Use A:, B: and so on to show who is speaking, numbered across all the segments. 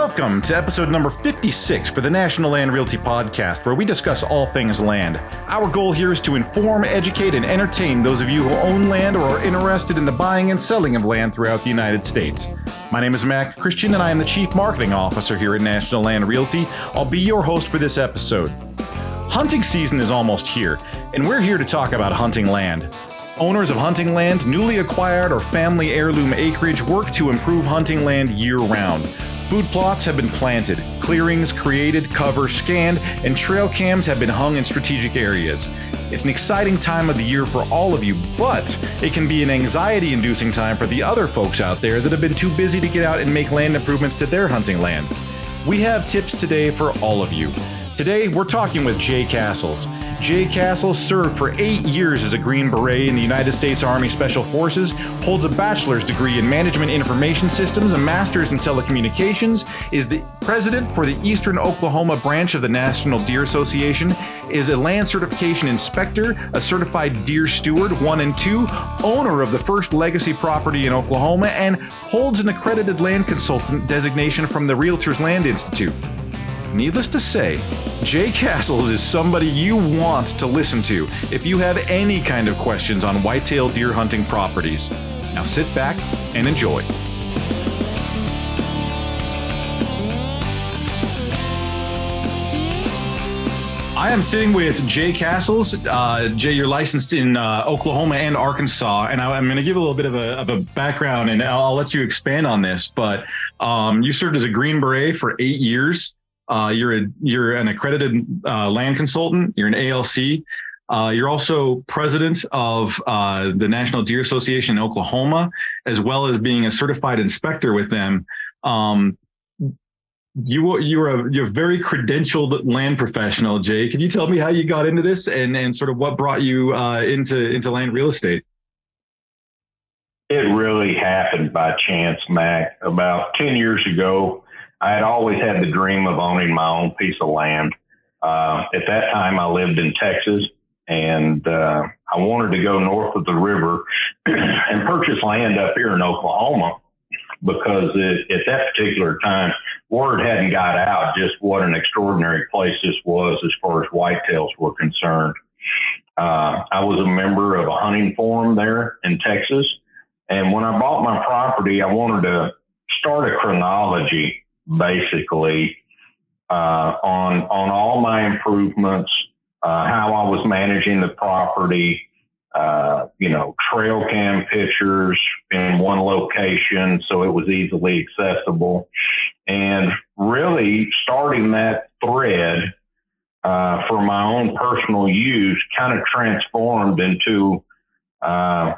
A: Welcome to episode number 56 for the National Land Realty Podcast, where we discuss all things land. Our goal here is to inform, educate, and entertain those of you who own land or are interested in the buying and selling of land throughout the United States. My name is Mac Christian, and I am the Chief Marketing Officer here at National Land Realty. I'll be your host for this episode. Hunting season is almost here, and we're here to talk about hunting land. Owners of hunting land, newly acquired or family heirloom acreage work to improve hunting land year round. Food plots have been planted, clearings created, cover scanned, and trail cams have been hung in strategic areas. It's an exciting time of the year for all of you, but it can be an anxiety inducing time for the other folks out there that have been too busy to get out and make land improvements to their hunting land. We have tips today for all of you. Today, we're talking with Jay Cassels. Jay Cassels served for eight years as a Green Beret in the United States Army Special Forces, holds a bachelor's degree in Management Information Systems, a master's in Telecommunications, is the president for the Eastern Oklahoma branch of the National Deer Association, is a land certification inspector, a certified deer steward, one and two, owner of the first legacy property in Oklahoma, and holds an accredited land consultant designation from the Realtors Land Institute. Needless to say, Jay Cassels is somebody you want to listen to if you have any kind of questions on whitetail deer hunting properties. Now sit back and enjoy. I am sitting with Jay Cassels. Uh, Jay, you're licensed in uh, Oklahoma and Arkansas, and I, am going to give a little bit of a, of a background, and I'll, let you expand on this. But um, you served as a Green Beret for eight years. Uh, you're a, you're an accredited uh, land consultant. You're an ALC. Uh, you're also president of uh, the National Deer Association in Oklahoma, as well as being a certified inspector with them. Um, you you're a you're a very credentialed land professional, Jay. Can you tell me how you got into this and and sort of what brought you uh, into into land real estate?
B: It really happened by chance, Mac. About ten years ago, I had always had the dream of owning my own piece of land. Uh, at that time, I lived in Texas, and uh, I wanted to go north of the river and purchase land up here in Oklahoma because it, at that particular time, word hadn't got out just what an extraordinary place this was as far as whitetails were concerned. Uh, I was a member of a hunting forum there in Texas. And when I bought my property, I wanted to start a chronology basically uh, on on all my improvements, uh, how I was managing the property, uh, you know, trail cam pictures in one location so it was easily accessible, and really starting that thread uh, for my own personal use kind of transformed into uh,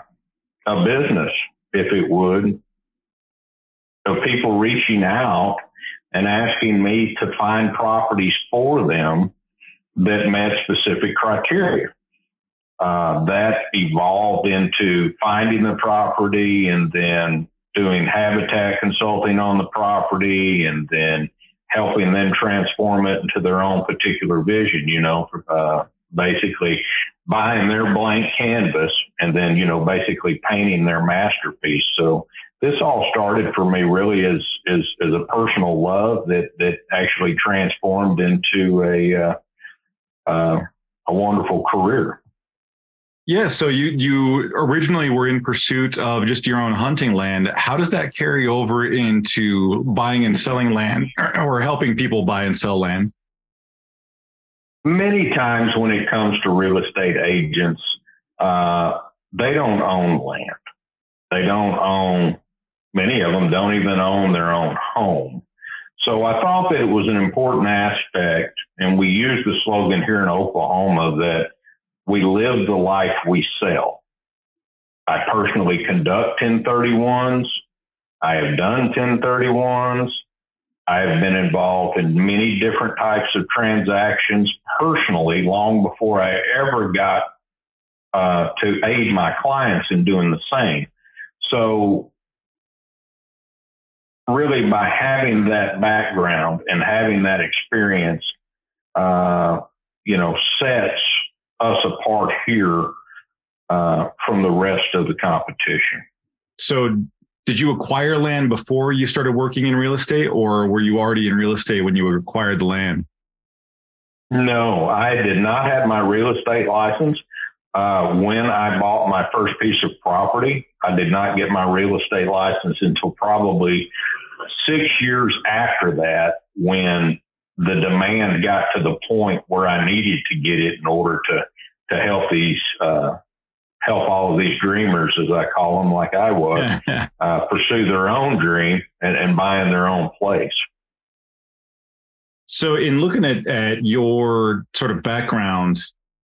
B: a business, if it would, of people reaching out and asking me to find properties for them that met specific criteria. Uh, that evolved into finding the property and then doing habitat consulting on the property and then helping them transform it into their own particular vision, you know, uh, basically buying their blank canvas and then, you know, basically painting their masterpiece. So this all started for me really as as, as a personal love that that actually transformed into a uh, uh, a wonderful career.
A: Yeah, so you you originally were in pursuit of just your own hunting land. How does that carry over into buying and selling land, or helping people buy and sell land?
B: Many times when it comes to real estate agents, uh, they don't own land. They don't own Many of them don't even own their own home. So I thought that it was an important aspect, and we use the slogan here in Oklahoma that we live the life we sell. I personally conduct 1031s. I have done 1031s. I have been involved in many different types of transactions personally long before I ever got uh, to aid my clients in doing the same. So really by having that background and having that experience, uh, you know, sets us apart here uh, from the rest of the competition.
A: So, did you acquire land before you started working in real estate, or were you already in real estate when you acquired the land?
B: No, I did not have my real estate license. Uh, when I bought my first piece of property, I did not get my real estate license until probably six years after that when the demand got to the point where I needed to get it in order to to help these uh, help all of these dreamers, as I call them, like I was, uh, pursue their own dream and, and buying their own place.
A: So, in looking at at your sort of background,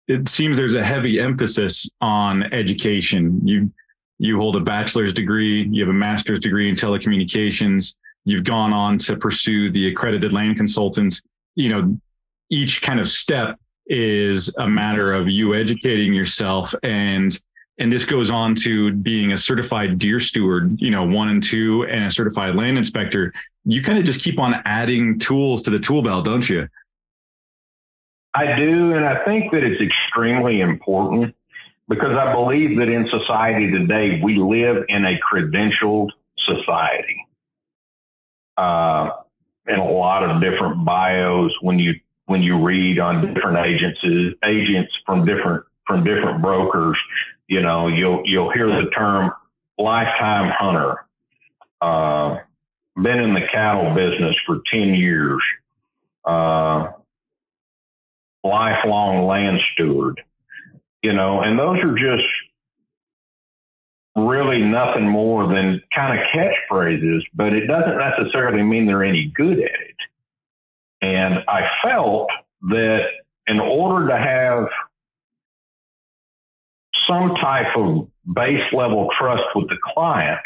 A: it seems there's a heavy emphasis on education. You you hold a bachelor's degree, you have a master's degree in telecommunications You've gone on to pursue the accredited land consultant. You know, each kind of step is a matter of you educating yourself and and this goes on to being a certified deer steward, you know, one and two, and a certified land inspector. You kind of just keep on adding tools to the tool belt, don't you?
B: I do. And I think that it's extremely important because I believe that in society today, we live in a credentialed society uh, in a lot of different bios when you when you read on different agencies agents from different from different brokers. You know, you'll you'll hear the term lifetime hunter. Uh, been in the cattle business for ten years. Uh, lifelong land steward. You know, and those are just really nothing more than kind of catchphrases, but it doesn't necessarily mean they're any good at it. And I felt that in order to have some type of base level trust with the client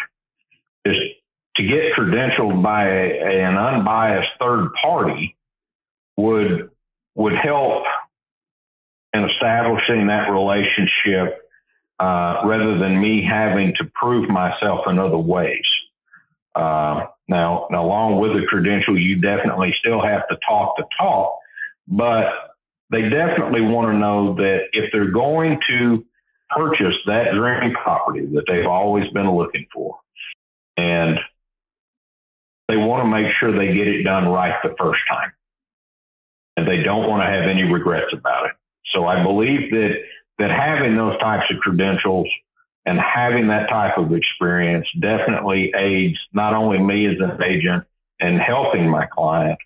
B: is to get credentialed by a, an unbiased third party would would help in establishing that relationship uh, rather than me having to prove myself in other ways. Uh, now, now, along with the credential, you definitely still have to talk the talk, but they definitely want to know that if they're going to purchase that dream property that they've always been looking for, and they want to make sure they get it done right the first time, and they don't want to have any regrets about it. So I believe that that having those types of credentials and having that type of experience definitely aids not only me as an agent and helping my client,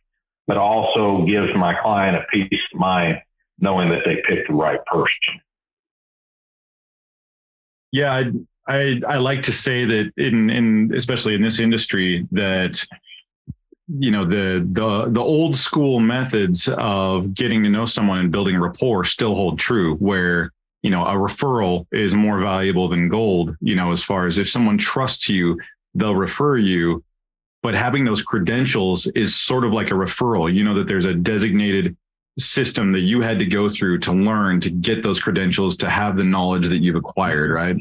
B: but also gives my client a peace of mind knowing that they picked the right person.
A: Yeah, I, I, I like to say that in in especially in this industry that you know the the the old school methods of getting to know someone and building rapport still hold true where you know, a referral is more valuable than gold, you know, as far as if someone trusts you, they'll refer you. But having those credentials is sort of like a referral. You know, that there's a designated system that you had to go through to learn to get those credentials to have the knowledge that you've acquired, right?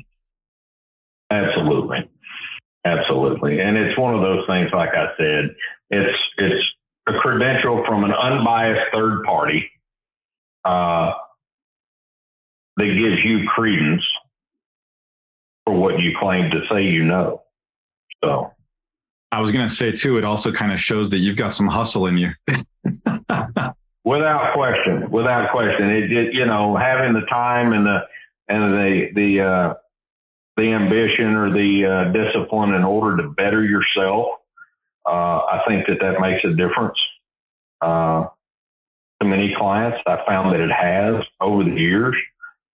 B: Absolutely. Absolutely. And it's one of those things, like I said, it's, it's a credential from an unbiased third party. Uh, that gives you credence for what you claim to say you know. So
A: I was going to say too, it also kind of shows that you've got some hustle in you.
B: without question, without question, it, you know having the time and the and the the uh, the ambition or the uh, discipline in order to better yourself. Uh, I think that that makes a difference. Uh, to many clients, I found that it has over the years.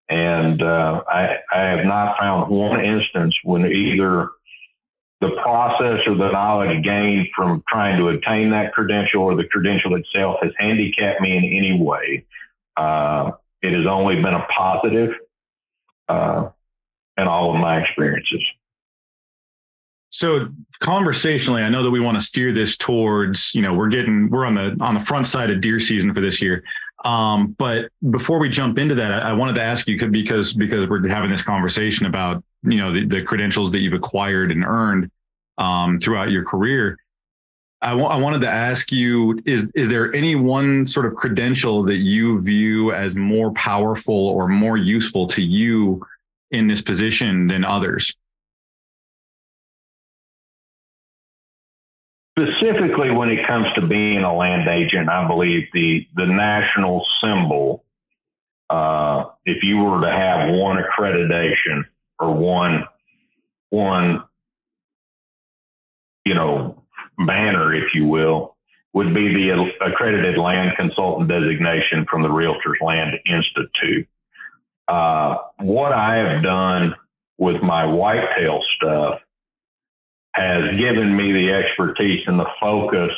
B: And uh, I, I have not found one instance when either the process or the knowledge gained from trying to obtain that credential or the credential itself has handicapped me in any way. Uh, it has only been a positive uh, in all of my experiences.
A: So conversationally, I know that we want to steer this towards, you know, we're getting we're on the on the front side of deer season for this year. Um, but before we jump into that, I, I wanted to ask you because because we're having this conversation about you know the, the credentials that you've acquired and earned um, throughout your career. I, w- I wanted to ask you: is is there any one sort of credential that you view as more powerful or more useful to you in this position than others?
B: specifically when it comes to being a land agent, I believe the the national symbol, uh, if you were to have one accreditation or one one you know banner, if you will, would be the accredited land consultant designation from the Realtors Land Institute. Uh, what I have done with my whitetail stuff has given me the expertise and the focus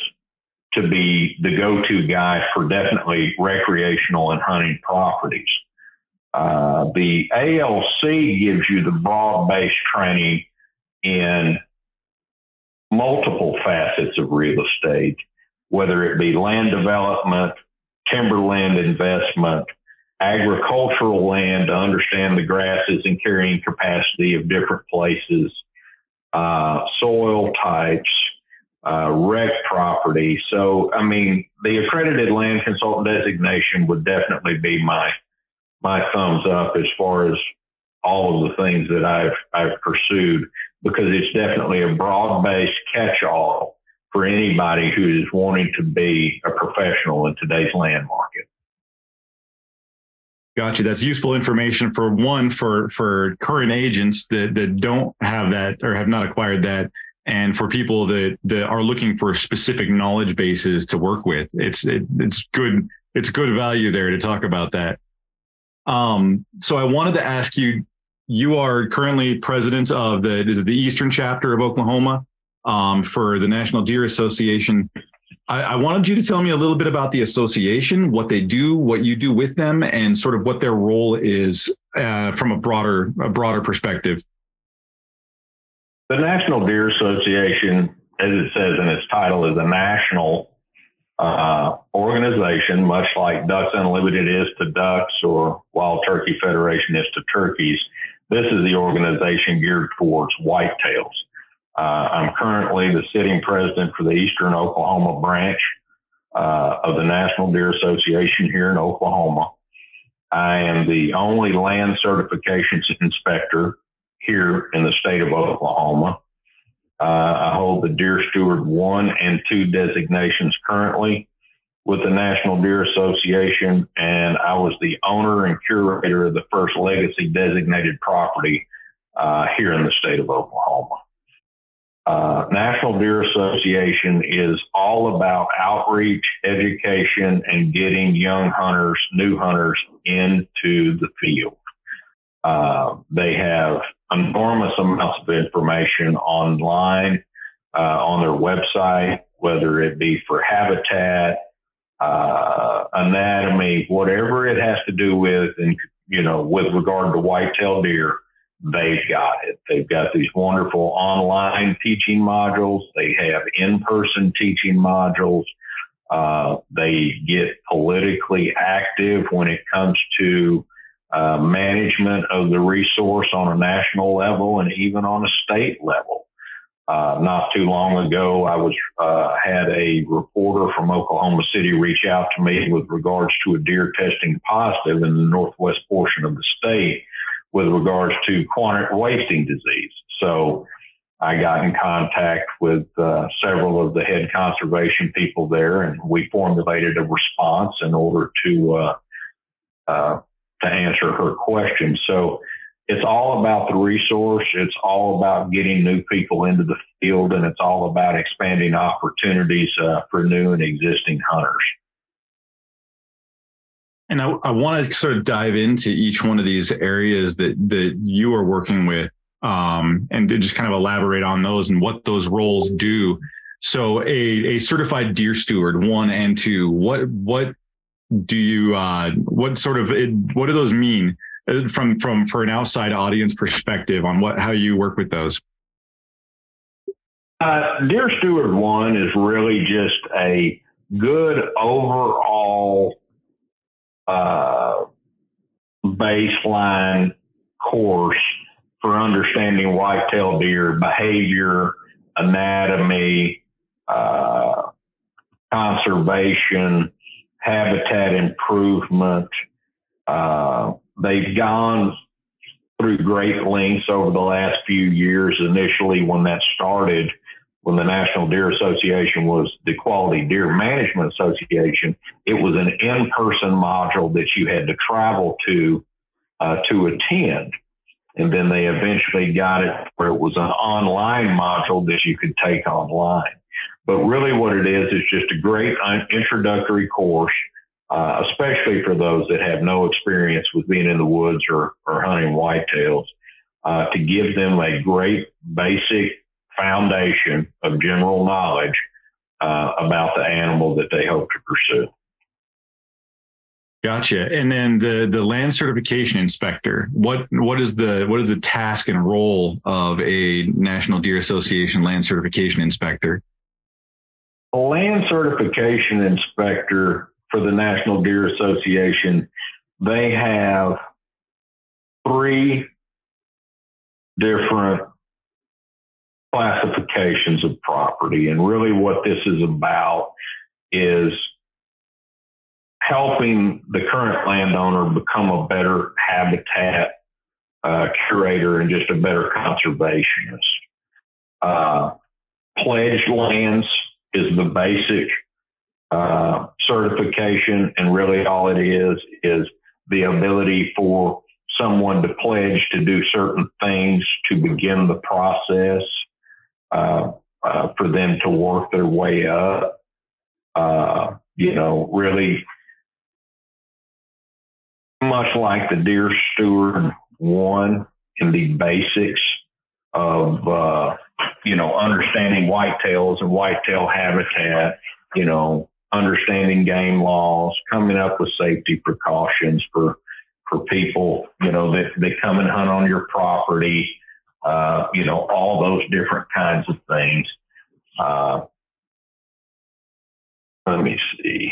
B: to be the go-to guy for definitely recreational and hunting properties. Uh, the ALC gives you the broad-based training in multiple facets of real estate, whether it be land development, timberland investment, agricultural land to understand the grasses and carrying capacity of different places, uh, soil types, uh, rec property. So, I mean, the accredited land consultant designation would definitely be my my thumbs up as far as all of the things that I've I've pursued because it's definitely a broad based catch all for anybody who is wanting to be a professional in today's land market.
A: Gotcha. That's useful information for one for for current agents that that don't have that or have not acquired that, and for people that that are looking for specific knowledge bases to work with. It's it, it's good. It's good value there to talk about that. Um, so I wanted to ask you. You are currently president of the is it the Eastern chapter of Oklahoma um, for the National Deer Association. I, I, wanted you to tell me a little bit about the association, what they do, what you do with them, and sort of what their role is uh, from a broader a broader perspective.
B: The National Deer Association, as it says in its title, is a national uh, organization, much like Ducks Unlimited is to ducks or Wild Turkey Federation is to turkeys. This is the organization geared towards whitetails. Uh, I'm currently the sitting president for the Eastern Oklahoma branch uh, of the National Deer Association here in Oklahoma. I am the only land certifications inspector here in the state of Oklahoma. Uh, I hold the Deer Steward 1 and 2 designations currently with the National Deer Association, and I was the owner and curator of the first legacy designated property uh, here in the state of Oklahoma. Uh, National Deer Association is all about outreach, education, and getting young hunters, new hunters into the field. Uh, they have enormous amounts of information online uh, on their website, whether it be for habitat, uh, anatomy, whatever it has to do with, and you know, with regard to whitetail deer they've got it. They've got these wonderful online teaching modules. They have in-person teaching modules. Uh, they get politically active when it comes to uh, management of the resource on a national level and even on a state level. Uh, not too long ago, I was uh, had a reporter from Oklahoma City reach out to me with regards to a deer testing positive in the northwest portion of the state with regards to chronic wasting disease. So I got in contact with uh, several of the head conservation people there, and we formulated a response in order to uh, uh, to answer her question. So it's all about the resource. It's all about getting new people into the field, and it's all about expanding opportunities uh, for new and existing hunters.
A: And I, I want to sort of dive into each one of these areas that that you are working with, um, and just kind of elaborate on those and what those roles do. So, a a certified deer steward, one and two. What what do you uh, what sort of what do those mean uh, from from for an outside audience perspective on what how you work with those?
B: Uh, Deer Steward One is really just a good overall uh, baseline course for understanding whitetail deer behavior, anatomy, uh, conservation, habitat improvement. Uh, they've gone through great lengths over the last few years. Initially, when that started, when the National Deer Association was the Quality Deer Management Association, it was an in-person module that you had to travel to uh, to attend. And then they eventually got it where it was an online module that you could take online. But really, what it is is just a great introductory course, uh, especially for those that have no experience with being in the woods or, or hunting whitetails, uh, to give them a great basic foundation of general knowledge uh, about the animal that they hope to pursue.
A: Gotcha. And then the the land certification inspector. What what is the what is the task and role of a National Deer Association land certification inspector?
B: A land certification inspector for the National Deer Association, they have three different classifications of property. And really, what this is about is helping the current landowner become a better habitat uh, curator and just a better conservationist. Uh, pledged lands is the basic uh, certification, and really all it is is the ability for someone to pledge to do certain things to begin the process uh, uh, for them to work their way up. Uh, you know, really much like the Deer Steward one in the basics of, uh, you know, understanding whitetails and whitetail habitat, you know, understanding game laws, coming up with safety precautions for, for people, you know, that, that come and hunt on your property, uh, you know, all those different kinds of things. Uh, let me see.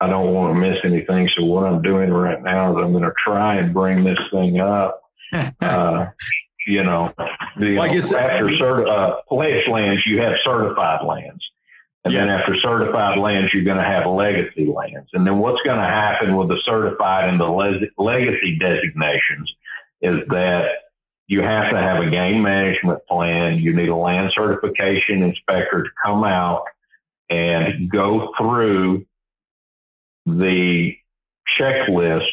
B: I don't want to miss anything. So what I'm doing right now is I'm going to try and bring this thing up. uh, you know, the, well, I guess after cert- uh, pledged lands, you have certified lands. And yeah. then after certified lands, you're going to have legacy lands. And then what's going to happen with the certified and the le- legacy designations is that you have to have a game management plan. You need a land certification inspector to come out and go through the checklist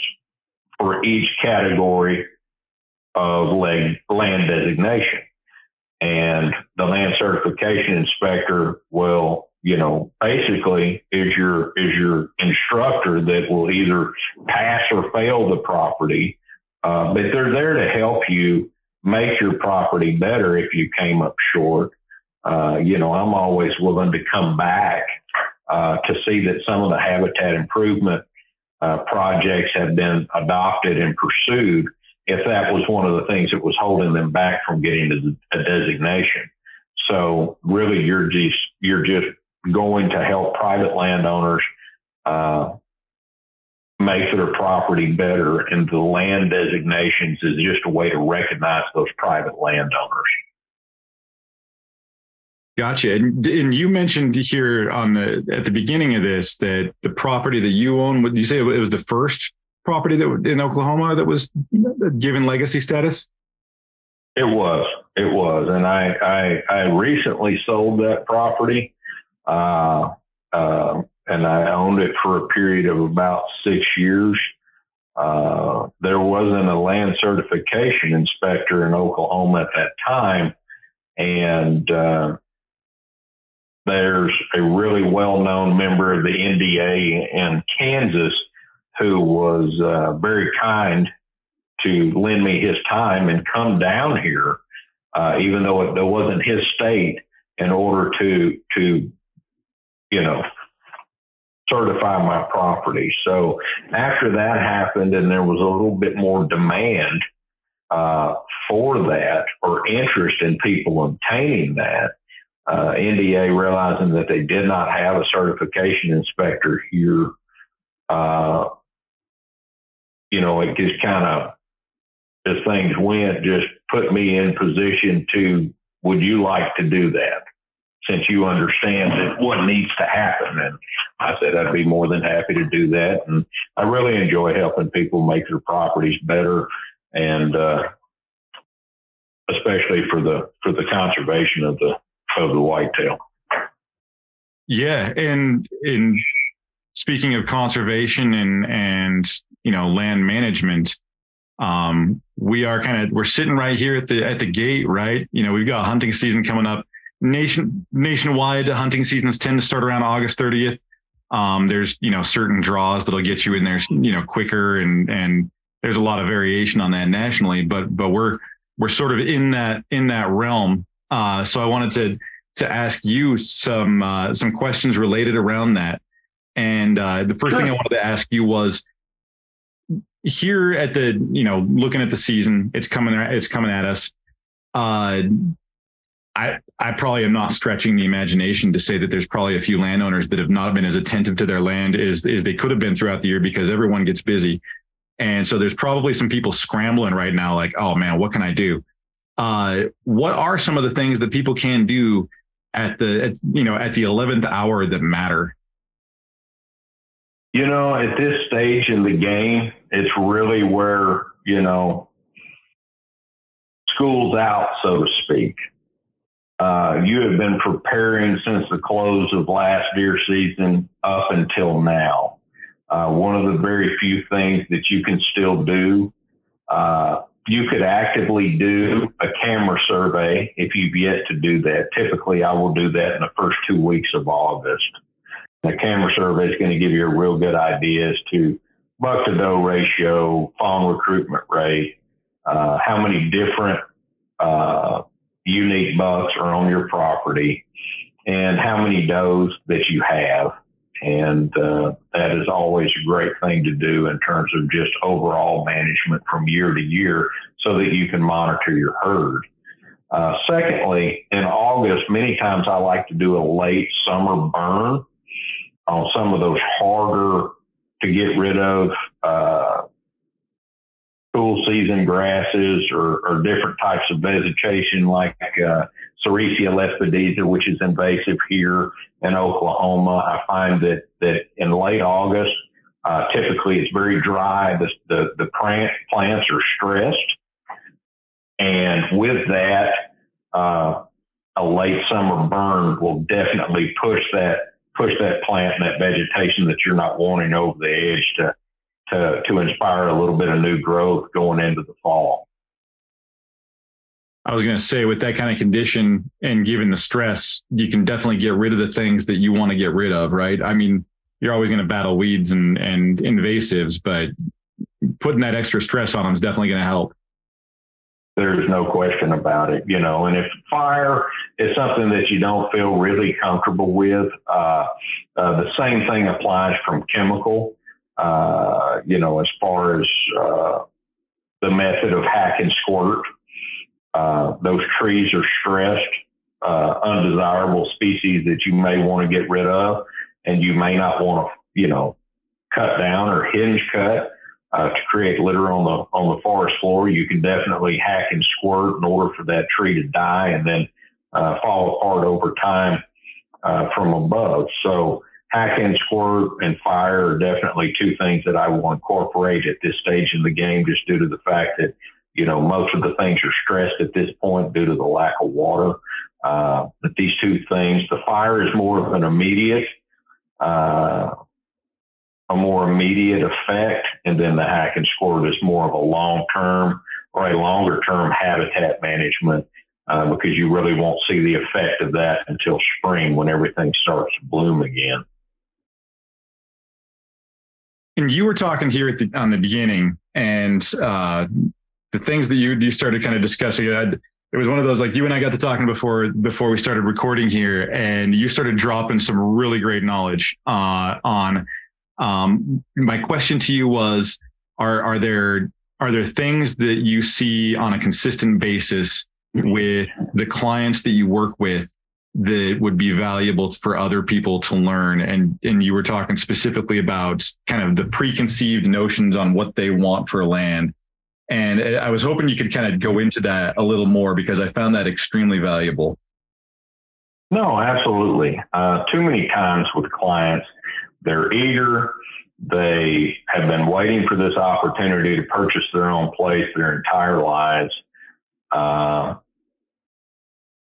B: for each category of land designation. And the land certification inspector will, you know, basically is your is your instructor that will either pass or fail the property, uh, but they're there to help you make your property better if you came up short. Uh, you know, I'm always willing to come back uh, to see that some of the habitat improvement uh, projects have been adopted and pursued if that was one of the things that was holding them back from getting a designation. So really, you're just you're just going to help private landowners uh, make their property better, and the land designations is just a way to recognize those private landowners.
A: Gotcha. And, and you mentioned here on the at the beginning of this that the property that you own, would you say it was the first property that in Oklahoma that was given legacy status?
B: It was. It was, and I I, I recently sold that property, uh, uh, and I owned it for a period of about six years. Uh, there wasn't a land certification inspector in Oklahoma at that time, and uh, there's a really well known member of the NDA in Kansas who was uh, very kind to lend me his time and come down here, uh, even though it, it wasn't his state, in order to to you know certify my property. So after that happened, and there was a little bit more demand uh, for that or interest in people obtaining that uh, NDA realizing that they did not have a certification inspector here, uh, you know, it just kind of, as things went, just put me in position to, would you like to do that? Since you understand that what needs to happen. And I said, I'd be more than happy to do that. And I really enjoy helping people make their properties better. And, uh, especially for the for the conservation of the of the whitetail.
A: Yeah, and in speaking of conservation and and you know land management, um, we are kind of we're sitting right here at the at the gate, right? You know, we've got hunting season coming up. Nation nationwide hunting seasons tend to start around August 30th. Um, there's you know certain draws that'll get you in there, you know, quicker and and there's a lot of variation on that nationally, but but we're we're sort of in that in that realm. Uh, so I wanted to to ask you some uh, some questions related around that. And uh, the first sure. thing I wanted to ask you was here at the you know looking at the season, it's coming it's coming at us. Uh, I I probably am not stretching the imagination to say that there's probably a few landowners that have not been as attentive to their land as as they could have been throughout the year because everyone gets busy. And so there's probably some people scrambling right now, like, oh man, what can I do? Uh, what are some of the things that people can do at the, at, you know, at the 11th hour that matter?
B: You know, at this stage in the game, it's really where, you know, school's out, so to speak. Uh, you have been preparing since the close of last deer season up until now. Uh, one of the very few things that you can still do. Uh, you could actively do a camera survey if you've yet to do that. Typically, I will do that in the first two weeks of August. The camera survey is going to give you a real good idea as to buck to doe ratio, fawn recruitment rate, uh, how many different uh, unique bucks are on your property, and how many does that you have. And uh, that is always a great thing to do in terms of just overall management from year to year so that you can monitor your herd. Uh, secondly, in August, many times I like to do a late summer burn on some of those harder to get rid of uh, cool season grasses or, or, different types of vegetation like uh, Sericea lespedeza, which is invasive here in Oklahoma. I find that, that in late August, uh, typically it's very dry. The, the, the plant, plants are stressed. And with that, uh, a late summer burn will definitely push that, push that plant and that vegetation that you're not wanting over the edge to, to, to inspire a little bit of new growth going into the fall.
A: I was going to say, with that kind of condition and given the stress, you can definitely get rid of the things that you want to get rid of, right? I mean, you're always going to battle weeds and, and invasives, but putting that extra stress on them is definitely going to help.
B: There's no question about it, you know. And if fire is something that you don't feel really comfortable with, uh, uh, the same thing applies from chemical. Uh, you know, as far as uh, the method of hack and squirt, uh, those trees are stressed, uh, undesirable species that you may want to get rid of, and you may not want to, you know, cut down or hinge cut uh, to create litter on the on the forest floor. You can definitely hack and squirt in order for that tree to die and then uh, fall apart over time uh, from above. So hack and squirt and fire are definitely two things that I will incorporate at this stage in the game, just due to the fact that you know, most of the things are stressed at this point due to the lack of water. Uh, but these two things, the fire is more of an immediate, uh, a more immediate effect, and then the hack and squirt is more of a long term or a longer term habitat management uh, because you really won't see the effect of that until spring when everything starts to bloom again.
A: And you were talking here at the, on the beginning, and uh, the things that you you started kind of discussing. it was one of those like you and I got to talking before before we started recording here, and you started dropping some really great knowledge uh, on. Um, my question to you was: Are are there are there things that you see on a consistent basis with the clients that you work with that would be valuable for other people to learn and and you were talking specifically about kind of the preconceived notions on what they want for land and I was hoping you could kind of go into that a little more because I found that extremely valuable.
B: No, absolutely. Uh, too many times with clients, they're eager. They have been waiting for this opportunity to purchase their own place their entire lives. Uh,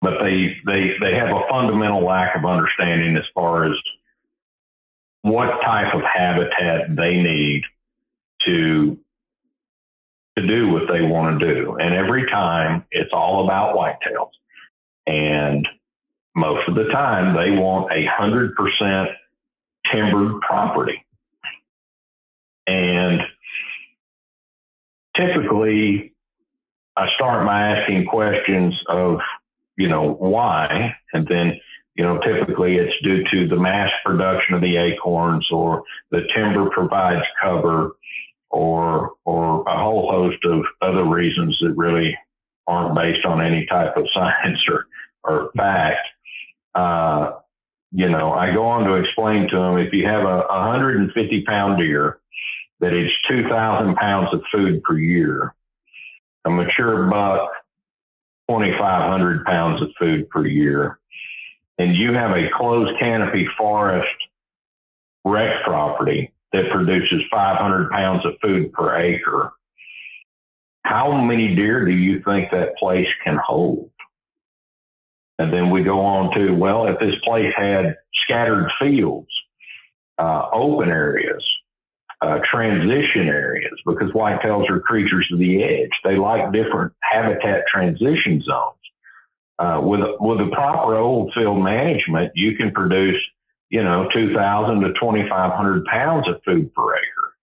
B: but they, they, they have a fundamental lack of understanding as far as what type of habitat they need to to do what they want to do. And every time it's all about whitetails. And most of the time they want a hundred percent timbered property. And typically I start by asking questions of, you know, why, and then, you know, typically it's due to the mass production of the acorns or the timber provides cover or or a whole host of other reasons that really aren't based on any type of science or or fact. Uh, you know, I go on to explain to them if you have a 150 pound deer that it's 2,000 pounds of food per year, a mature buck 2,500 pounds of food per year, and you have a closed canopy forest rec property that produces 500 pounds of food per acre, how many deer do you think that place can hold? And then we go on to, well, if this place had scattered fields, uh, open areas, uh, transition areas, because whitetails are creatures of the edge. They like different habitat transition zones. Uh, with with the proper old field management, you can produce you know, 2,000 to 2,500 pounds of food per acre.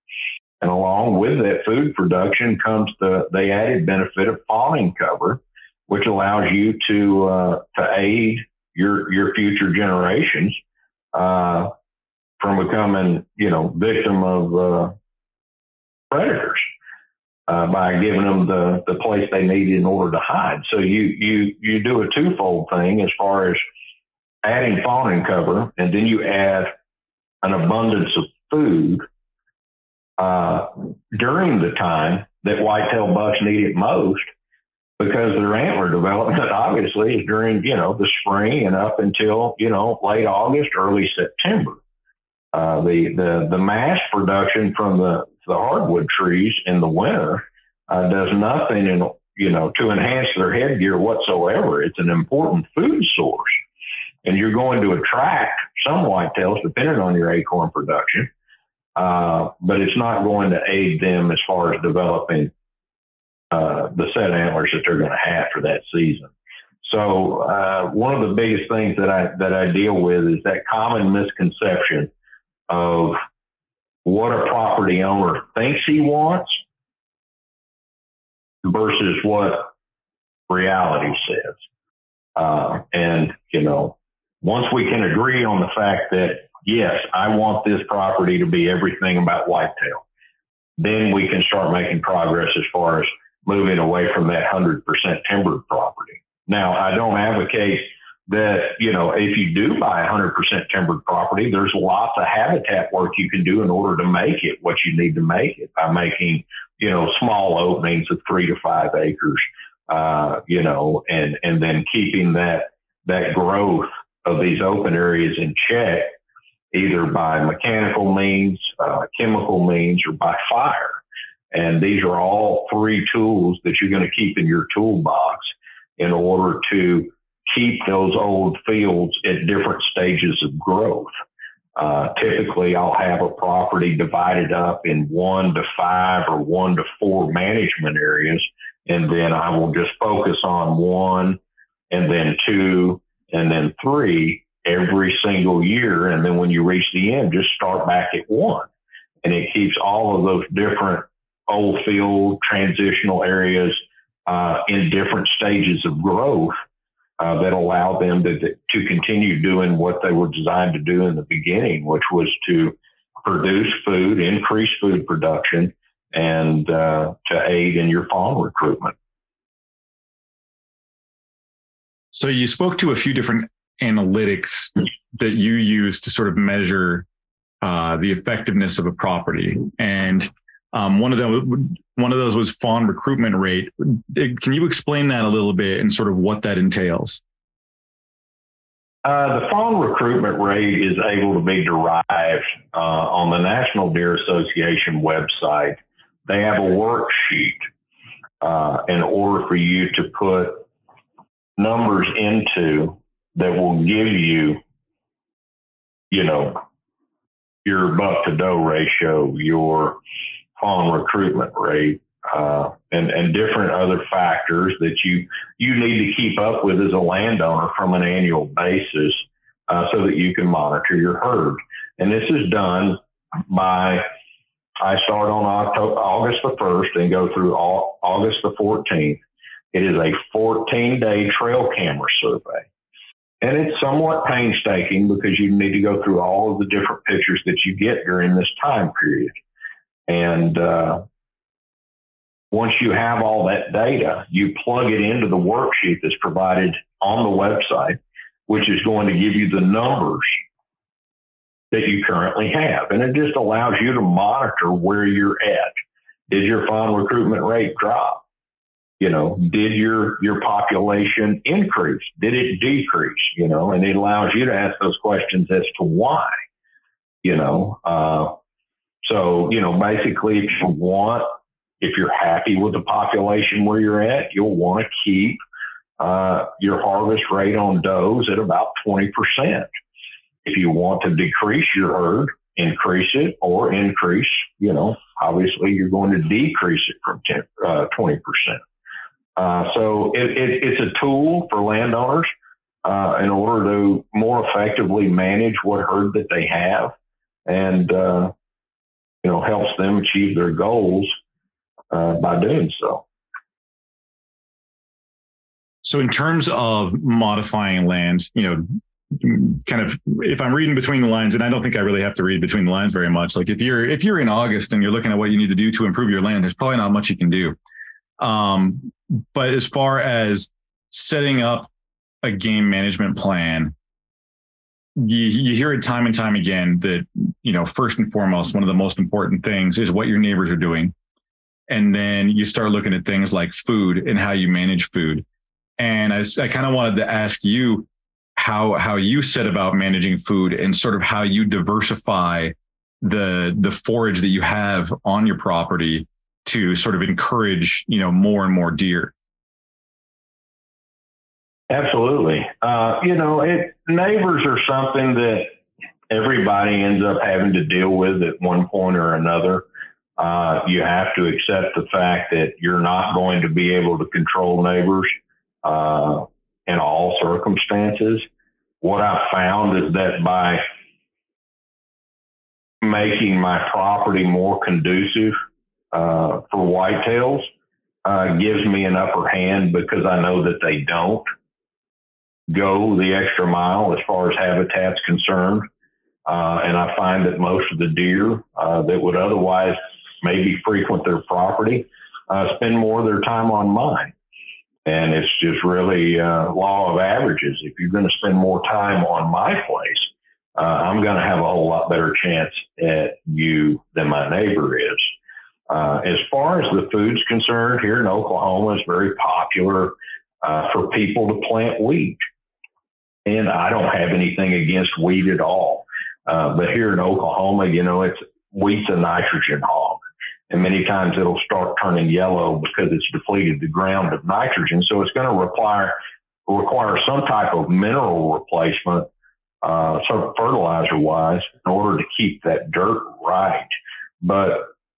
B: And along with that food production comes the, the added benefit of fawning cover, which allows you to, uh, to aid your, your future generations, uh, from becoming, you know, victim of, uh, predators. Uh, by giving them the, the place they need in order to hide. So you, you, you do a twofold thing as far as adding fawning cover, and then you add an abundance of food uh, during the time that whitetail bucks need it most, because their antler development obviously is during you know the spring and up until you know late August, early September. Uh, the the the mass production from the the hardwood trees in the winter uh, does nothing in you know to enhance their headgear whatsoever. It's an important food source and you're going to attract some whitetails depending on your acorn production. Uh, but it's not going to aid them as far as developing uh, the set antlers that they're going to have for that season. So uh, one of the biggest things that I that I deal with is that common misconception of what a property owner thinks he wants versus what reality says. Uh, and you know, once we can agree on the fact that, yes, I want this property to be everything about whitetail, then we can start making progress as far as moving away from that 100% timbered property. Now, I don't advocate that, you know, if you do buy 100% timbered property, there's lots of habitat work you can do in order to make it what you need to make it by making, you know, small openings of three to five acres, uh, you know, and, and then keeping that, that growth of these open areas in check, either by mechanical means, uh, chemical means, or by fire. And these are all three tools that you're going to keep in your toolbox in order to keep those old fields at different stages of growth. Uh, typically, I'll have a property divided up in one to five or one to four management areas, and then I will just focus on one and then two and then three every single year. And then when you reach the end, just start back at one. And it keeps all of those different old field transitional areas uh, in different stages of growth uh, that allow them to, to continue doing what they were designed to do in the beginning, which was to produce food, increase food production, and uh, to aid in your fawn recruitment.
A: So you spoke to a few different analytics that you use to sort of measure uh, the effectiveness of a property, and um, one of them, one of those was fawn recruitment rate. Can you explain that a little bit and sort of what that entails?
B: Uh, the fawn recruitment rate is able to be derived uh, on the National Deer Association website. They have a worksheet uh, in order for you to put numbers into that will give you, you know, your buck to doe ratio, your fawn recruitment rate, uh, and and different other factors that you you need to keep up with as a landowner from an annual basis, uh, so that you can monitor your herd. And this is done by I start on October, August the 1st and go through all, August the 14th. It is a 14 day trail camera survey. And it's somewhat painstaking because you need to go through all of the different pictures that you get during this time period. And uh, once you have all that data, you plug it into the worksheet that's provided on the website, which is going to give you the numbers that you currently have. And it just allows you to monitor where you're at. Did your fawn recruitment rate drop? You know, did your your population increase? Did it decrease? You know, and it allows you to ask those questions as to why. You know, uh, so you know, basically, if you want, if you're happy with the population where you're at, you'll want to keep uh, your harvest rate on does at about twenty percent. If you want to decrease your herd, increase it or increase, you know, obviously you're going to decrease it from 10, uh, 20%. Uh, so it, it, it's a tool for landowners uh, in order to more effectively manage what herd that they have and, uh, you know, helps them achieve their goals uh, by doing so.
A: So, in terms of modifying land, you know, kind of if I'm reading between the lines, and I don't think I really have to read between the lines very much. Like if you're if you're in August and you're looking at what you need to do to improve your land, there's probably not much you can do. Um, but as far as setting up a game management plan, you, you hear it time and time again that you know first and foremost one of the most important things is what your neighbors are doing, and then you start looking at things like food and how you manage food. And I, I kind of wanted to ask you how how you set about managing food and sort of how you diversify the the forage that you have on your property to sort of encourage you know more and more deer
B: absolutely. Uh, you know it, neighbors are something that everybody ends up having to deal with at one point or another. Uh, you have to accept the fact that you're not going to be able to control neighbors uh, in all circumstances. What I found is that by making my property more conducive uh, for whitetails uh, gives me an upper hand because I know that they don't go the extra mile as far as habitat's concerned. Uh, and I find that most of the deer uh, that would otherwise maybe frequent their property uh, spend more of their time on mine. And it's just really uh, law of averages. If you're going to spend more time on my place, uh, I'm going to have a whole lot better chance at you than my neighbor is. Uh, as far as the food's concerned, here in Oklahoma, it's very popular uh, for people to plant wheat. And I don't have anything against wheat at all. Uh, but here in Oklahoma, you know, it's wheat's a nitrogen hog and many times it'll start turning yellow because it's depleted the ground of nitrogen. So it's going to require require some type of mineral replacement, uh, of fertilizer wise, in order to keep that dirt right. But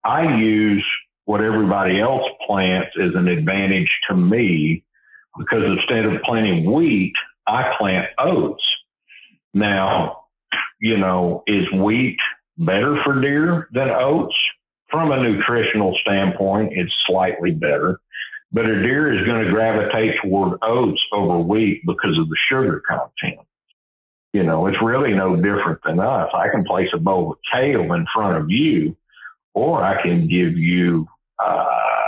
B: I use what everybody else plants as an advantage to me because instead of planting wheat, I plant oats. Now, you know, is wheat better for deer than oats? from a nutritional standpoint, it's slightly better. But a deer is going to gravitate toward oats over wheat because of the sugar content. You know, it's really no different than us. I can place a bowl of kale in front of you, or I can give you, uh,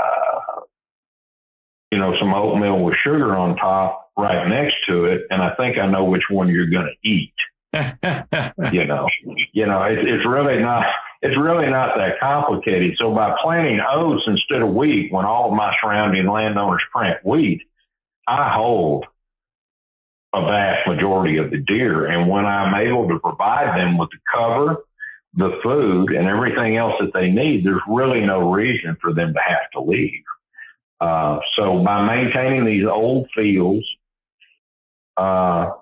B: you know, some oatmeal with sugar on top right next to it, and I think I know which one you're going to eat. you know, you know, it, it's really not it's really not that complicated. So by planting oats instead of wheat, when all of my surrounding landowners plant wheat, I hold a vast majority of the deer. And when I'm able to provide them with the cover, the food, and everything else that they need, there's really no reason for them to have to leave. Uh, so by maintaining these old fields uh,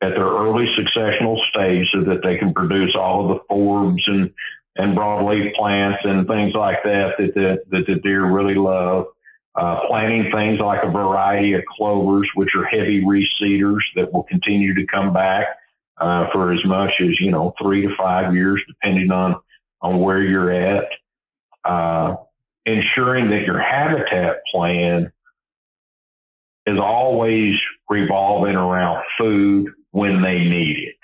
B: at their early successional stage so that they can produce all of the forbs and, and broadleaf plants and things like that that the, that the deer really love. Uh, planting things like a variety of clovers, which are heavy reseeders that will continue to come back uh, for as much as you know three to five years, depending on on where you're at. Uh, ensuring that your habitat plan is always revolving around food when they need it.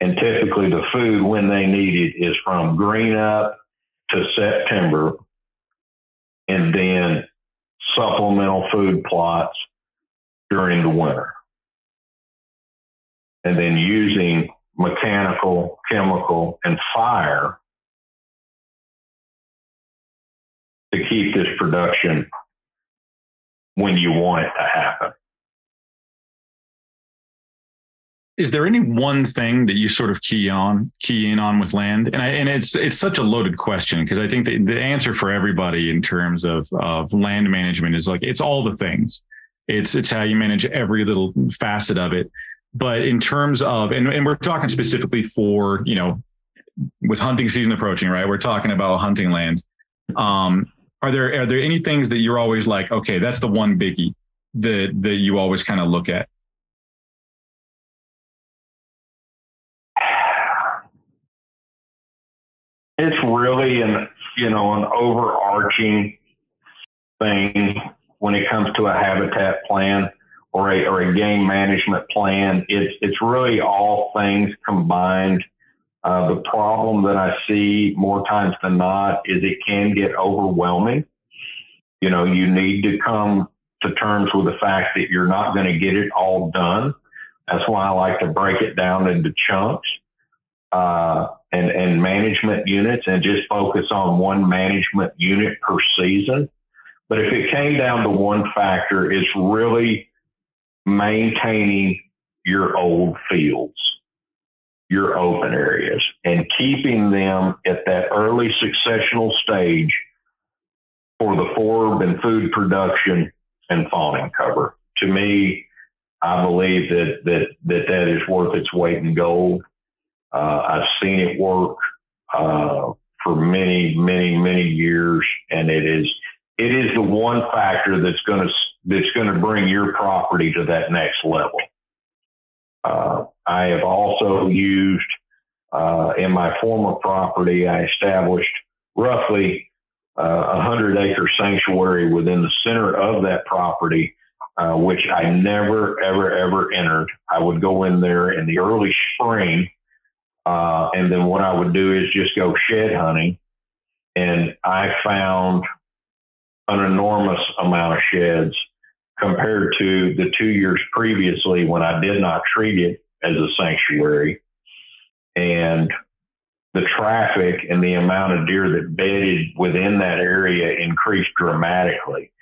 B: And typically the food when they need it is from green up to September and then supplemental food plots during the winter. And then using mechanical, chemical, and fire to keep this production when you want it to happen.
A: Is there any one thing that you sort of key on, key in on with land? And I, and it's it's such a loaded question because I think the, the answer for everybody in terms of of land management is like it's all the things. It's it's how you manage every little facet of it. But in terms of and, and we're talking specifically for, you know, with hunting season approaching, right? We're talking about hunting land. Um, are there are there any things that you're always like, okay, that's the one biggie that that you always kind of look at?
B: It's really an you know an overarching thing when it comes to a habitat plan or a or a game management plan. It's it's really all things combined uh, the problem that I see more times than not is it can get overwhelming. You know, you need to come to terms with the fact that you're not going to get it all done. That's why I like to break it down into chunks uh, and, and management units and just focus on one management unit per season. But if it came down to one factor, it's really maintaining your old fields your open areas and keeping them at that early successional stage for the forb and food production and fawning cover. To me, I believe that that that, that is worth its weight in gold. Uh, I've seen it work uh, for many, many, many years, and it is it is the one factor that's going to that's going to bring your property to that next level. Uh, I have also used uh, in my former property, I established roughly uh, a uh, hundred acre sanctuary within the center of that property, uh, which I never, ever, ever entered. I would go in there in the early spring, uh, and then what I would do is just go shed hunting, and I found an enormous amount of sheds compared to the two years previously when I did not treat it as a sanctuary. And the traffic and the amount of deer that bedded within that area increased dramatically.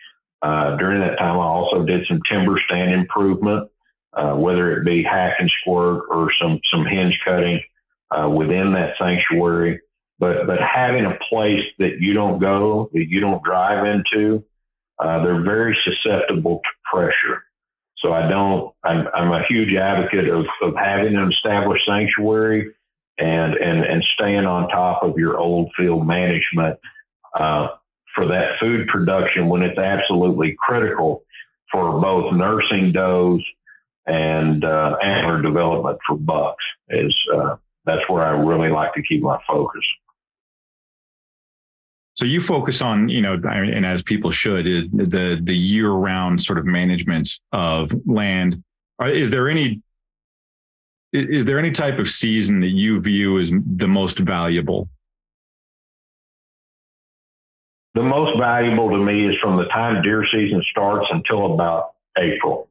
B: Uh, during that time, I also did some timber stand improvement, uh, whether it be hack and squirt or some some hinge cutting uh, within that sanctuary. But but having a place that you don't go, that you don't drive into, uh, they're very susceptible to pressure. So I don't, I'm, I'm a huge advocate of, of having an established sanctuary and, and, and staying on top of your old field management uh, for that food production when it's absolutely critical for both nursing does and uh, antler development for bucks. Is uh, that's where I really like to keep my focus.
A: So you focus on, you know, and as people should, the the year round sort of management of land. Is there any is there any type of season that you view as the most valuable?
B: The most valuable to me is from the time deer season starts until about April,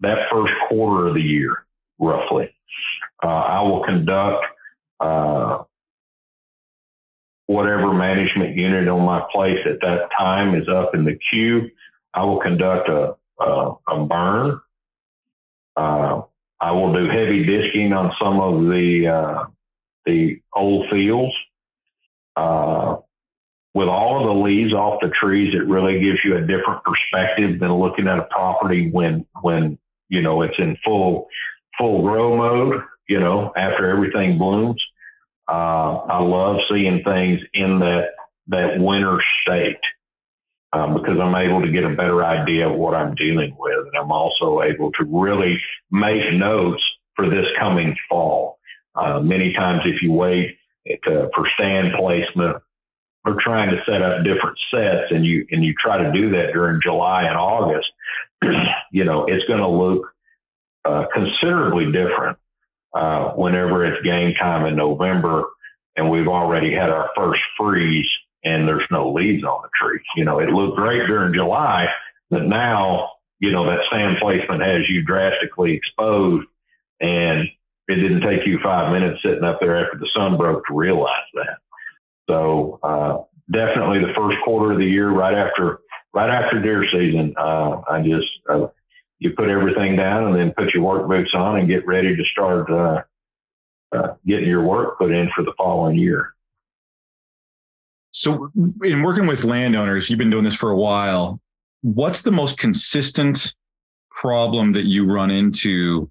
B: that first quarter of the year, roughly. Uh, I will conduct uh, whatever management unit on my place at that time is up in the queue. I will conduct a, a, a burn. Uh, I will do heavy disking on some of the uh, the old fields. Uh, with all of the leaves off the trees, it really gives you a different perspective than looking at a property when when you know it's in full full grow mode. You know, after everything blooms. Uh, I love seeing things in that that winter state um, because I'm able to get a better idea of what I'm dealing with, and I'm also able to really make notes for this coming fall. Uh, many times, if you wait uh, for stand placement or trying to set up different sets, and you and you try to do that during July and August, you know it's going to look uh, considerably different uh, whenever it's game time in November, and we've already had our first freeze, and there's no leaves on the tree. You know, it looked great during July, but now you know that stand placement has you drastically exposed, and it didn't take you five minutes sitting up there after the sun broke to realize that. So uh, definitely the first quarter of the year, right after right after deer season, uh, I just uh, you put everything down and then put your work boots on and get ready to start uh, uh, getting your work put in for the following year.
A: So, in working with landowners, you've been doing this for a while. What's the most consistent problem that you run into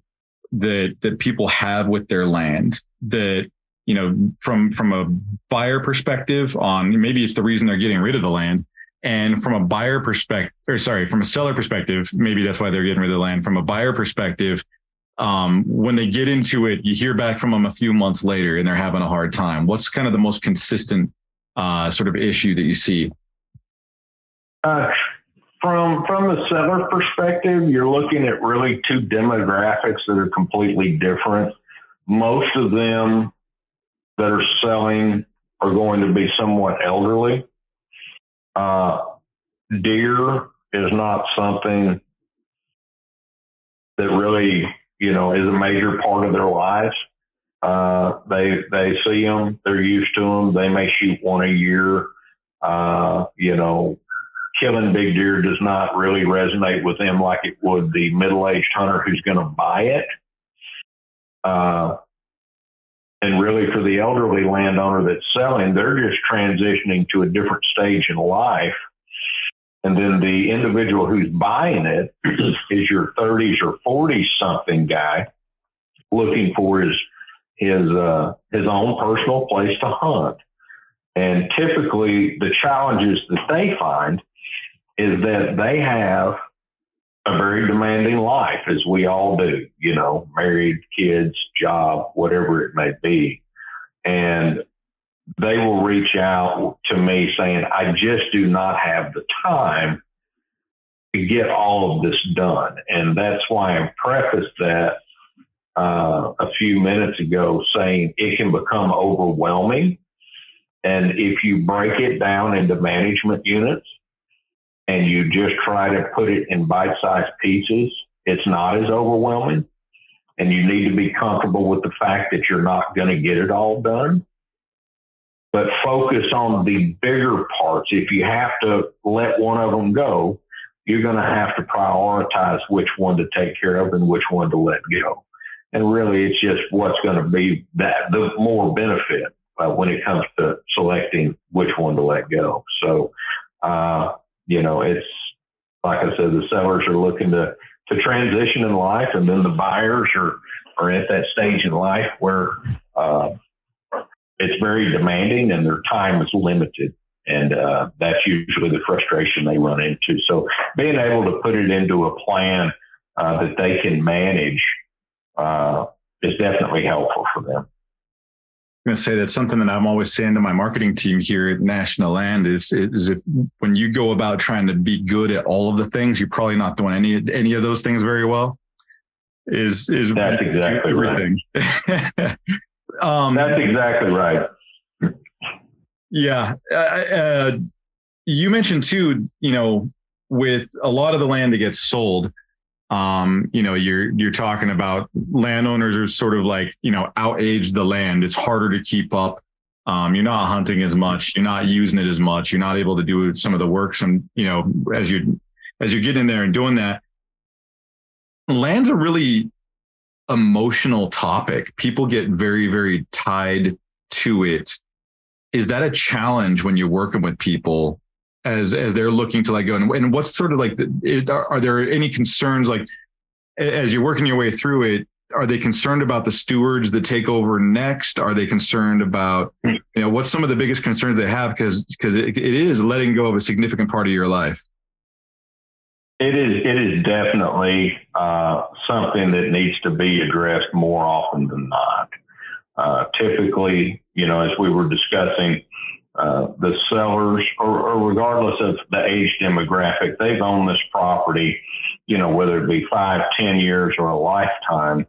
A: that that people have with their land that you know from from a buyer perspective on maybe it's the reason they're getting rid of the land and from a buyer perspective or sorry from a seller perspective maybe that's why they're getting rid of the land from a buyer perspective um, when they get into it you hear back from them a few months later and they're having a hard time what's kind of the most consistent uh, sort of issue that you see
B: uh, from from the seller perspective, you're looking at really two demographics that are completely different. Most of them that are selling are going to be somewhat elderly. Uh, deer is not something that really, you know, is a major part of their lives. Uh, they they see them, they're used to them. They may shoot one a year. Uh, you know, killing big deer does not really resonate with them like it would the middle-aged hunter who's going to buy it. Uh, and really, for the elderly landowner that's selling, they're just transitioning to a different stage in life. And then the individual who's buying it is your 30s or 40 something guy looking for his his uh, his own personal place to hunt. And typically, the challenges that they find is that they have a very demanding life, as we all do, you know, married, kids, job, whatever it may be. And they will reach out to me saying, I just do not have the time to get all of this done. And that's why I prefaced that uh, a few minutes ago saying it can become overwhelming. And if you break it down into management units, and you just try to put it in bite sized pieces, it's not as overwhelming. And you need to be comfortable with the fact that you're not going to get it all done. But focus on the bigger parts. If you have to let one of them go, you're going to have to prioritize which one to take care of and which one to let go. And really, it's just what's going to be that the more benefit uh, when it comes to selecting which one to let go. So, uh, you know, it's like I said, the sellers are looking to to transition in life, and then the buyers are are at that stage in life where uh, it's very demanding and their time is limited. And uh, that's usually the frustration they run into. So being able to put it into a plan uh, that they can manage uh, is definitely helpful for them
A: going to say that's something that I'm always saying to my marketing team here at National Land is, is if when you go about trying to be good at all of the things, you're probably not doing any any of those things very well. Is is
B: that's exactly everything.
A: Right.
B: um, that's exactly right.
A: Yeah, uh, uh, you mentioned too. You know, with a lot of the land that gets sold, um, you know, you're you're talking about landowners are sort of like, you know, outage the land. It's harder to keep up. Um, you're not hunting as much, you're not using it as much, you're not able to do some of the work some, you know, as you as you're getting in there and doing that. Land's a really emotional topic. People get very, very tied to it is that a challenge when you're working with people as as they're looking to like go and, and what's sort of like the, are, are there any concerns like as you're working your way through it are they concerned about the stewards that take over next? Are they concerned about you know what's some of the biggest concerns they have? Because because it, it is letting go of a significant part of your life.
B: It is it is definitely uh, something that needs to be addressed more often than not. Uh, typically you know as we were discussing uh, the sellers or, or regardless of the age demographic they've owned this property you know whether it be five ten years or a lifetime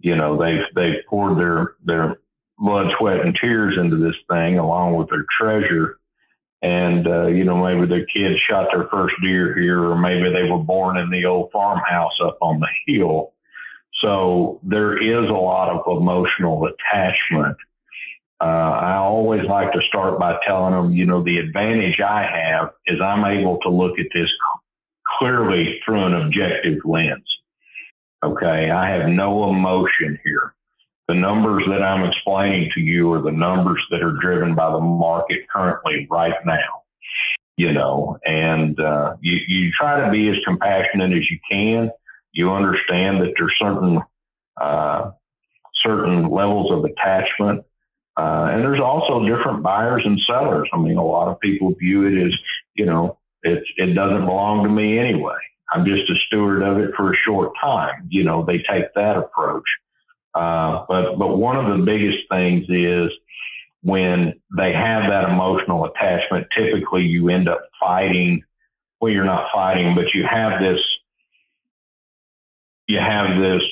B: you know they've they've poured their their blood, sweat, and tears into this thing along with their treasure. And uh, you know maybe their kids shot their first deer here, or maybe they were born in the old farmhouse up on the hill. So there is a lot of emotional attachment. Uh, I always like to start by telling them, you know, the advantage I have is I'm able to look at this clearly through an objective lens. Okay. I have no emotion here. The numbers that I'm explaining to you are the numbers that are driven by the market currently right now, you know, and, uh, you, you try to be as compassionate as you can. You understand that there's certain, uh, certain levels of attachment. Uh, and there's also different buyers and sellers. I mean, a lot of people view it as, you know, it, it doesn't belong to me anyway. I'm just a steward of it for a short time. You know, they take that approach. Uh, but but one of the biggest things is when they have that emotional attachment. Typically, you end up fighting. Well, you're not fighting, but you have this. You have this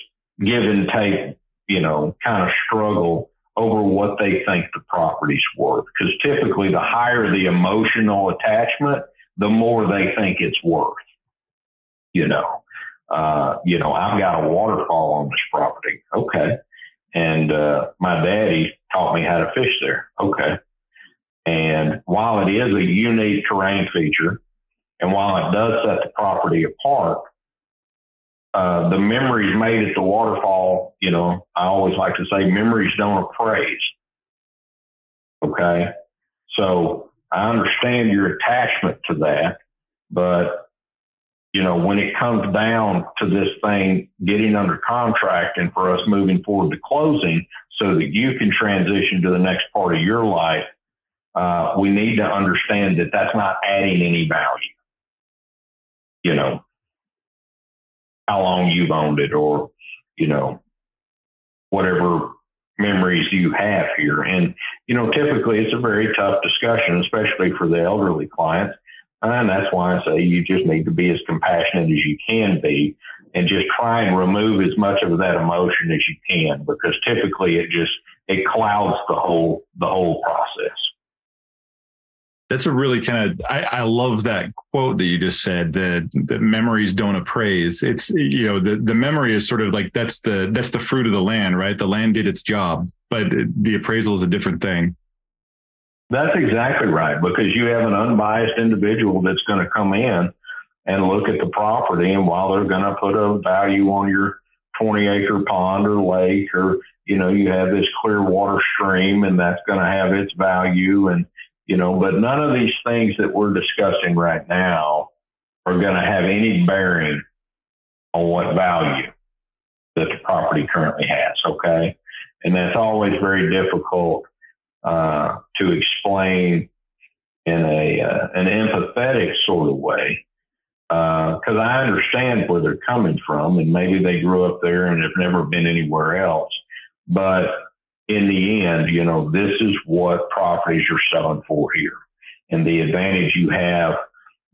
B: give and take. You know, kind of struggle over what they think the property's worth. Because typically, the higher the emotional attachment, the more they think it's worth you know. Uh, you know, I've got a waterfall on this property. Okay. And uh, my daddy taught me how to fish there. Okay. And while it is a unique terrain feature, and while it does set the property apart, uh, the memories made at the waterfall, you know, I always like to say memories don't appraise. Okay. So I understand your attachment to that, but you know, when it comes down to this thing getting under contract and for us moving forward to closing so that you can transition to the next part of your life, uh, we need to understand that that's not adding any value. You know, how long you've owned it or, you know, whatever memories you have here. And, you know, typically it's a very tough discussion, especially for the elderly clients and that's why I say you just need to be as compassionate as you can be and just try and remove as much of that emotion as you can because typically it just it clouds the whole the whole process.
A: That's a really kind of I, I love that quote that you just said that the memories don't appraise. It's you know the the memory is sort of like that's the that's the fruit of the land, right? The land did its job, but the appraisal is a different thing.
B: That's exactly right because you have an unbiased individual that's going to come in and look at the property, and while they're going to put a value on your 20 acre pond or lake, or you know, you have this clear water stream, and that's going to have its value, and you know, but none of these things that we're discussing right now are going to have any bearing on what value that the property currently has. Okay, and that's always very difficult uh, to explain in a uh, an empathetic sort of way because uh, I understand where they're coming from, and maybe they grew up there and have never been anywhere else. But in the end, you know, this is what properties you're selling for here, and the advantage you have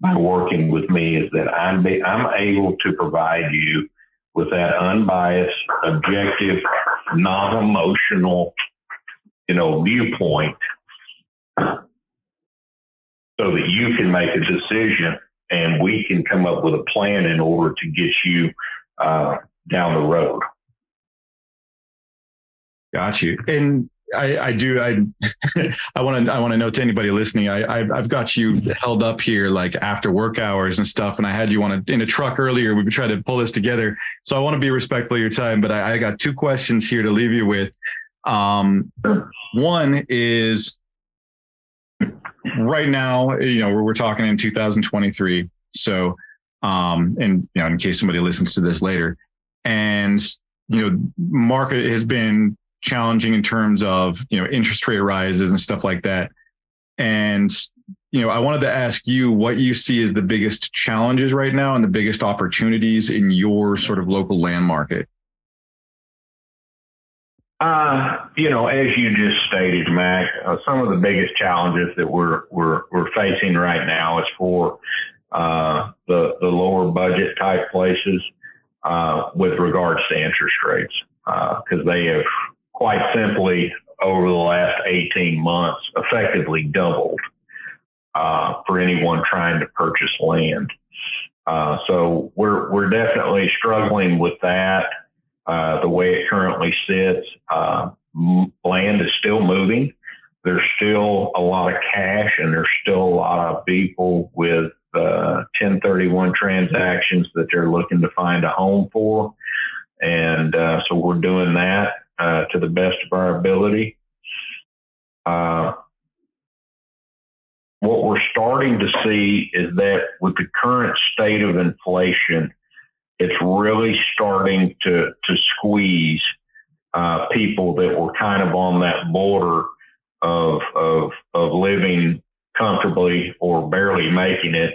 B: by working with me is that I'm be, I'm able to provide you with that unbiased, objective, non-emotional you know, viewpoint so that you can make a decision and we can come up with a plan in order to get you uh, down the road.
A: Got you. And I, I do. I I want to. I want to note to anybody listening. I, I have got you held up here like after work hours and stuff, and I had you on a, in a truck earlier. We tried to pull this together, so I want to be respectful of your time. But I, I got two questions here to leave you with. Um, one is right now, you know, we're, we're talking in 2023. So, um, and you know, in case somebody listens to this later, and you know, market has been challenging in terms of you know interest rate rises and stuff like that. And you know, I wanted to ask you what you see as the biggest challenges right now and the biggest opportunities in your sort of local land market.
B: Uh, you know, as you just stated, Mac, uh, some of the biggest challenges that we're we're we're facing right now is for uh, the the lower budget type places uh, with regards to interest rates because uh, they have quite simply over the last 18 months effectively doubled uh, for anyone trying to purchase land. Uh, so we're we're definitely struggling with that. Uh, the way it currently sits, uh, land is still moving. There's still a lot of cash, and there's still a lot of people with 1031 uh, transactions that they're looking to find a home for. And uh, so we're doing that to the best of our ability. Uh, what we're starting to see is that with the current state of inflation, it's really starting to to squeeze uh, people that were kind of on that border of of of living comfortably or barely making it,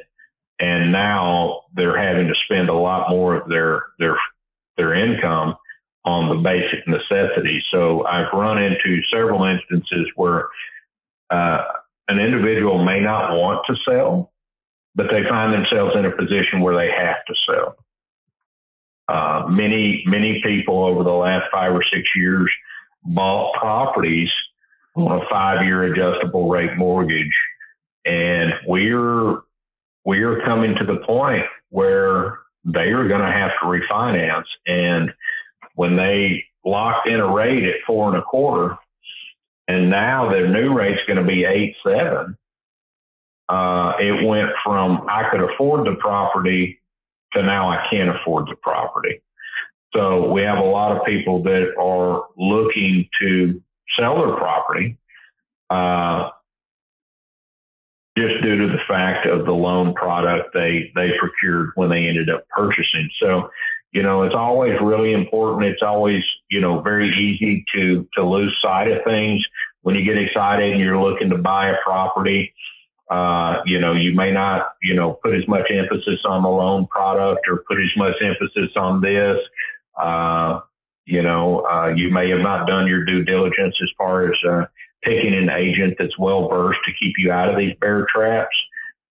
B: and now they're having to spend a lot more of their their their income on the basic necessities. So I've run into several instances where uh, an individual may not want to sell, but they find themselves in a position where they have to sell. Uh, many, many people over the last five or six years bought properties on a five year adjustable rate mortgage. And we're, we're coming to the point where they are going to have to refinance. And when they locked in a rate at four and a quarter, and now their new rate's going to be eight seven. Uh, it went from I could afford the property to now I can't afford the property. So we have a lot of people that are looking to sell their property uh, just due to the fact of the loan product they they procured when they ended up purchasing. So you know, it's always really important. It's always, you know, very easy to, to lose sight of things when you get excited and you're looking to buy a property. Uh, you know, you may not, you know, put as much emphasis on the loan product or put as much emphasis on this. Uh, you know, uh, you may have not done your due diligence as far as uh, picking an agent that's well versed to keep you out of these bear traps.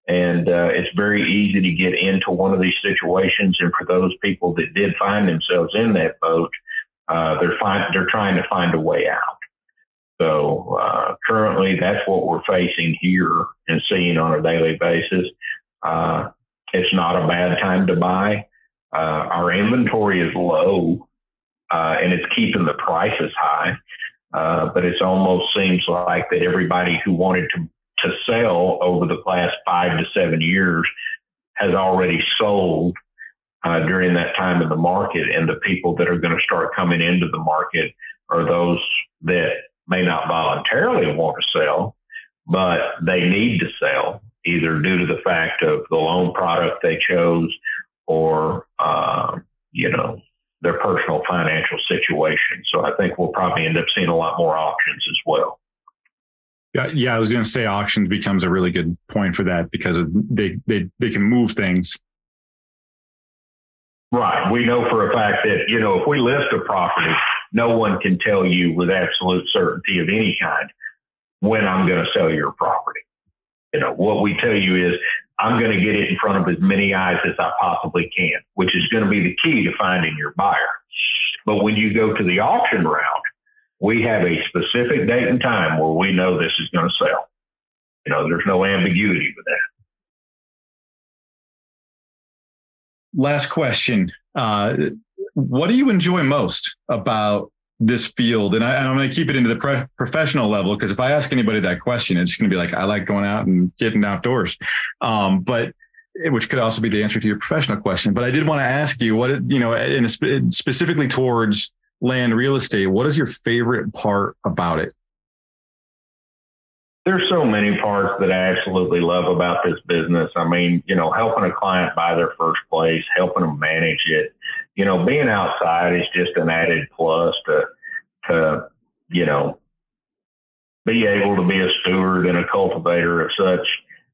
B: And uh, it's very easy to get into one of these situations. And for those people that did find themselves in that boat, uh, they're find, they're trying to find a way out. So uh, currently, that's what we're facing here and seeing on a daily basis. Uh, it's not a bad time to buy. Uh, our inventory is low, uh, and it's keeping the prices high. Uh, but it almost seems like that everybody who wanted to to sell over the last five to seven years has already sold uh, during that time in the market. And the people that are going to start coming into the market are those that may not voluntarily want to sell, but they need to sell either due to the fact of the loan product they chose or, uh, you know, their personal financial situation. So I think we'll probably end up seeing a lot more auctions as well.
A: Yeah, yeah, I was going to say auctions becomes a really good point for that because they they they can move things.
B: Right. We know for a fact that you know if we list a property, no one can tell you with absolute certainty of any kind when I'm going to sell your property. You know what we tell you is I'm going to get it in front of as many eyes as I possibly can, which is going to be the key to finding your buyer. But when you go to the auction round, we have a specific date and time where we know this is going to sell. You know, there's no ambiguity with that.
A: Last question. Uh, what do you enjoy most about this field? And, I, am going to keep it into the pre- professional level because if I ask anybody that question, it's going to be like, I like going out and getting outdoors. Um, but which could also be the answer to your professional question. But I did want to ask you what, you know, in specifically towards land real estate, what is your favorite part about it?
B: there's so many parts that I absolutely love about this business. I mean, you know, helping a client buy their first place, helping them manage it, you know, being outside is just an added plus to, to, you know, be able to be a steward and a cultivator of such.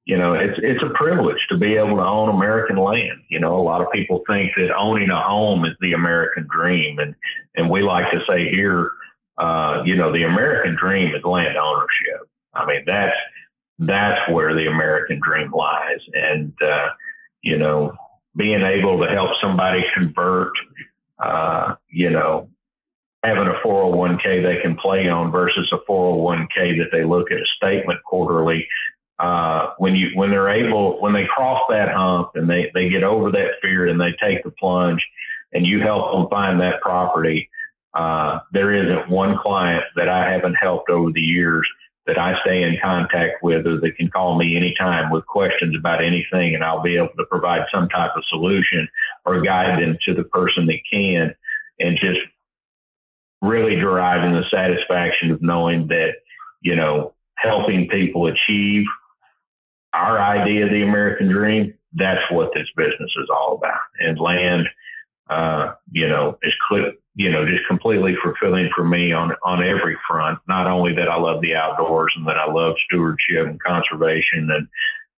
B: You know, it's it's a privilege to be able to own American land. You know, a lot of people think that owning a home is the American dream, and and we like to say here, uh, you know, the American dream is land ownership. I mean, that's that's where the American dream lies, and uh, you know, being able to help somebody convert, uh, you know, having a 401k they can play on versus a 401k that they look at a statement quarterly. Uh, when you when they're able when they cross that hump and they they get over that fear and they take the plunge, and you help them find that property. Uh, there isn't one client that I haven't helped over the years that I stay in contact with or that can call me anytime with questions about anything and I'll be able to provide some type of solution or guide them to the person that can and just really deriving the satisfaction of knowing that, you know, helping people achieve our idea of the American dream, that's what this business is all about. And land, uh, you know, is clip, you know, just completely fulfilling for me on on every front. Not only that I love the outdoors and that I love stewardship and conservation and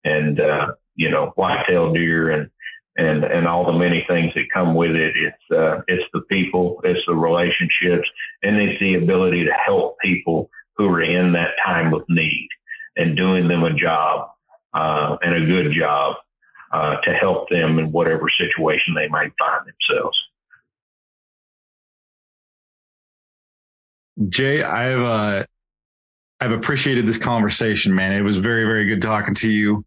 B: and uh, you know whitetail deer and and and all the many things that come with it. It's uh, it's the people, it's the relationships, and it's the ability to help people who are in that time of need and doing them a job uh, and a good job uh, to help them in whatever situation they might find themselves.
A: Jay, I've uh, I've appreciated this conversation, man. It was very, very good talking to you.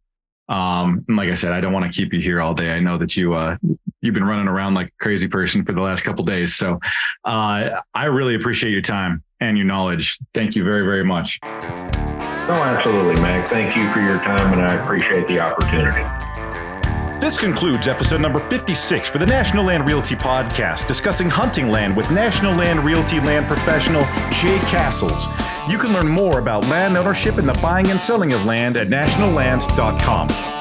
A: Um, and like I said, I don't want to keep you here all day. I know that you uh, you've been running around like a crazy person for the last couple days. So uh, I really appreciate your time and your knowledge. Thank you very, very much.
B: Oh, absolutely, Mac. Thank you for your time, and I appreciate the opportunity.
A: This concludes episode number 56 for the National Land Realty Podcast, discussing hunting land with National Land Realty land professional Jay Cassels. You can learn more about land ownership and the buying and selling of land at nationalland.com.